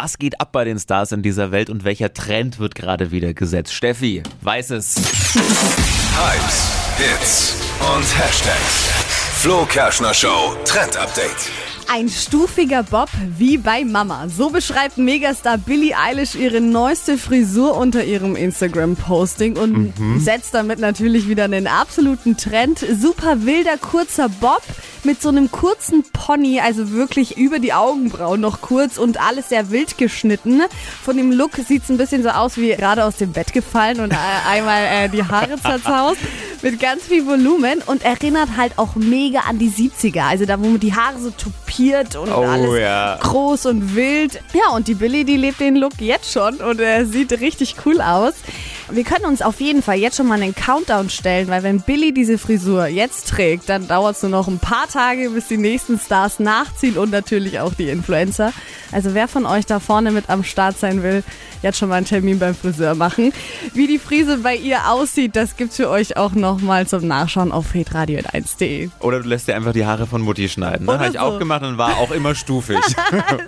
Was geht ab bei den Stars in dieser Welt und welcher Trend wird gerade wieder gesetzt? Steffi, weiß es. Hypes, Hits und Hashtags. Flo Kerschner Show Trend Update. Ein stufiger Bob wie bei Mama. So beschreibt Megastar Billie Eilish ihre neueste Frisur unter ihrem Instagram-Posting und setzt damit natürlich wieder einen absoluten Trend. Super wilder, kurzer Bob mit so einem kurzen Pony, also wirklich über die Augenbrauen noch kurz und alles sehr wild geschnitten. Von dem Look sieht es ein bisschen so aus wie gerade aus dem Bett gefallen und äh, einmal äh, die Haare zerzaust mit ganz viel Volumen und erinnert halt auch mega an die 70er. Also da, wo man die Haare so tupiert und Oh, alles ja. groß und wild. Ja, und die Billy, die lebt den Look jetzt schon und er sieht richtig cool aus. Wir können uns auf jeden Fall jetzt schon mal einen Countdown stellen, weil wenn Billy diese Frisur jetzt trägt, dann dauert es nur noch ein paar Tage, bis die nächsten Stars nachziehen und natürlich auch die Influencer. Also wer von euch da vorne mit am Start sein will, jetzt schon mal einen Termin beim Friseur machen. Wie die Frise bei ihr aussieht, das gibt's für euch auch nochmal zum Nachschauen auf hitradio1.de. Oder du lässt dir einfach die Haare von Mutti schneiden. Ne? Habe ich so. auch gemacht und war auch immer stufig.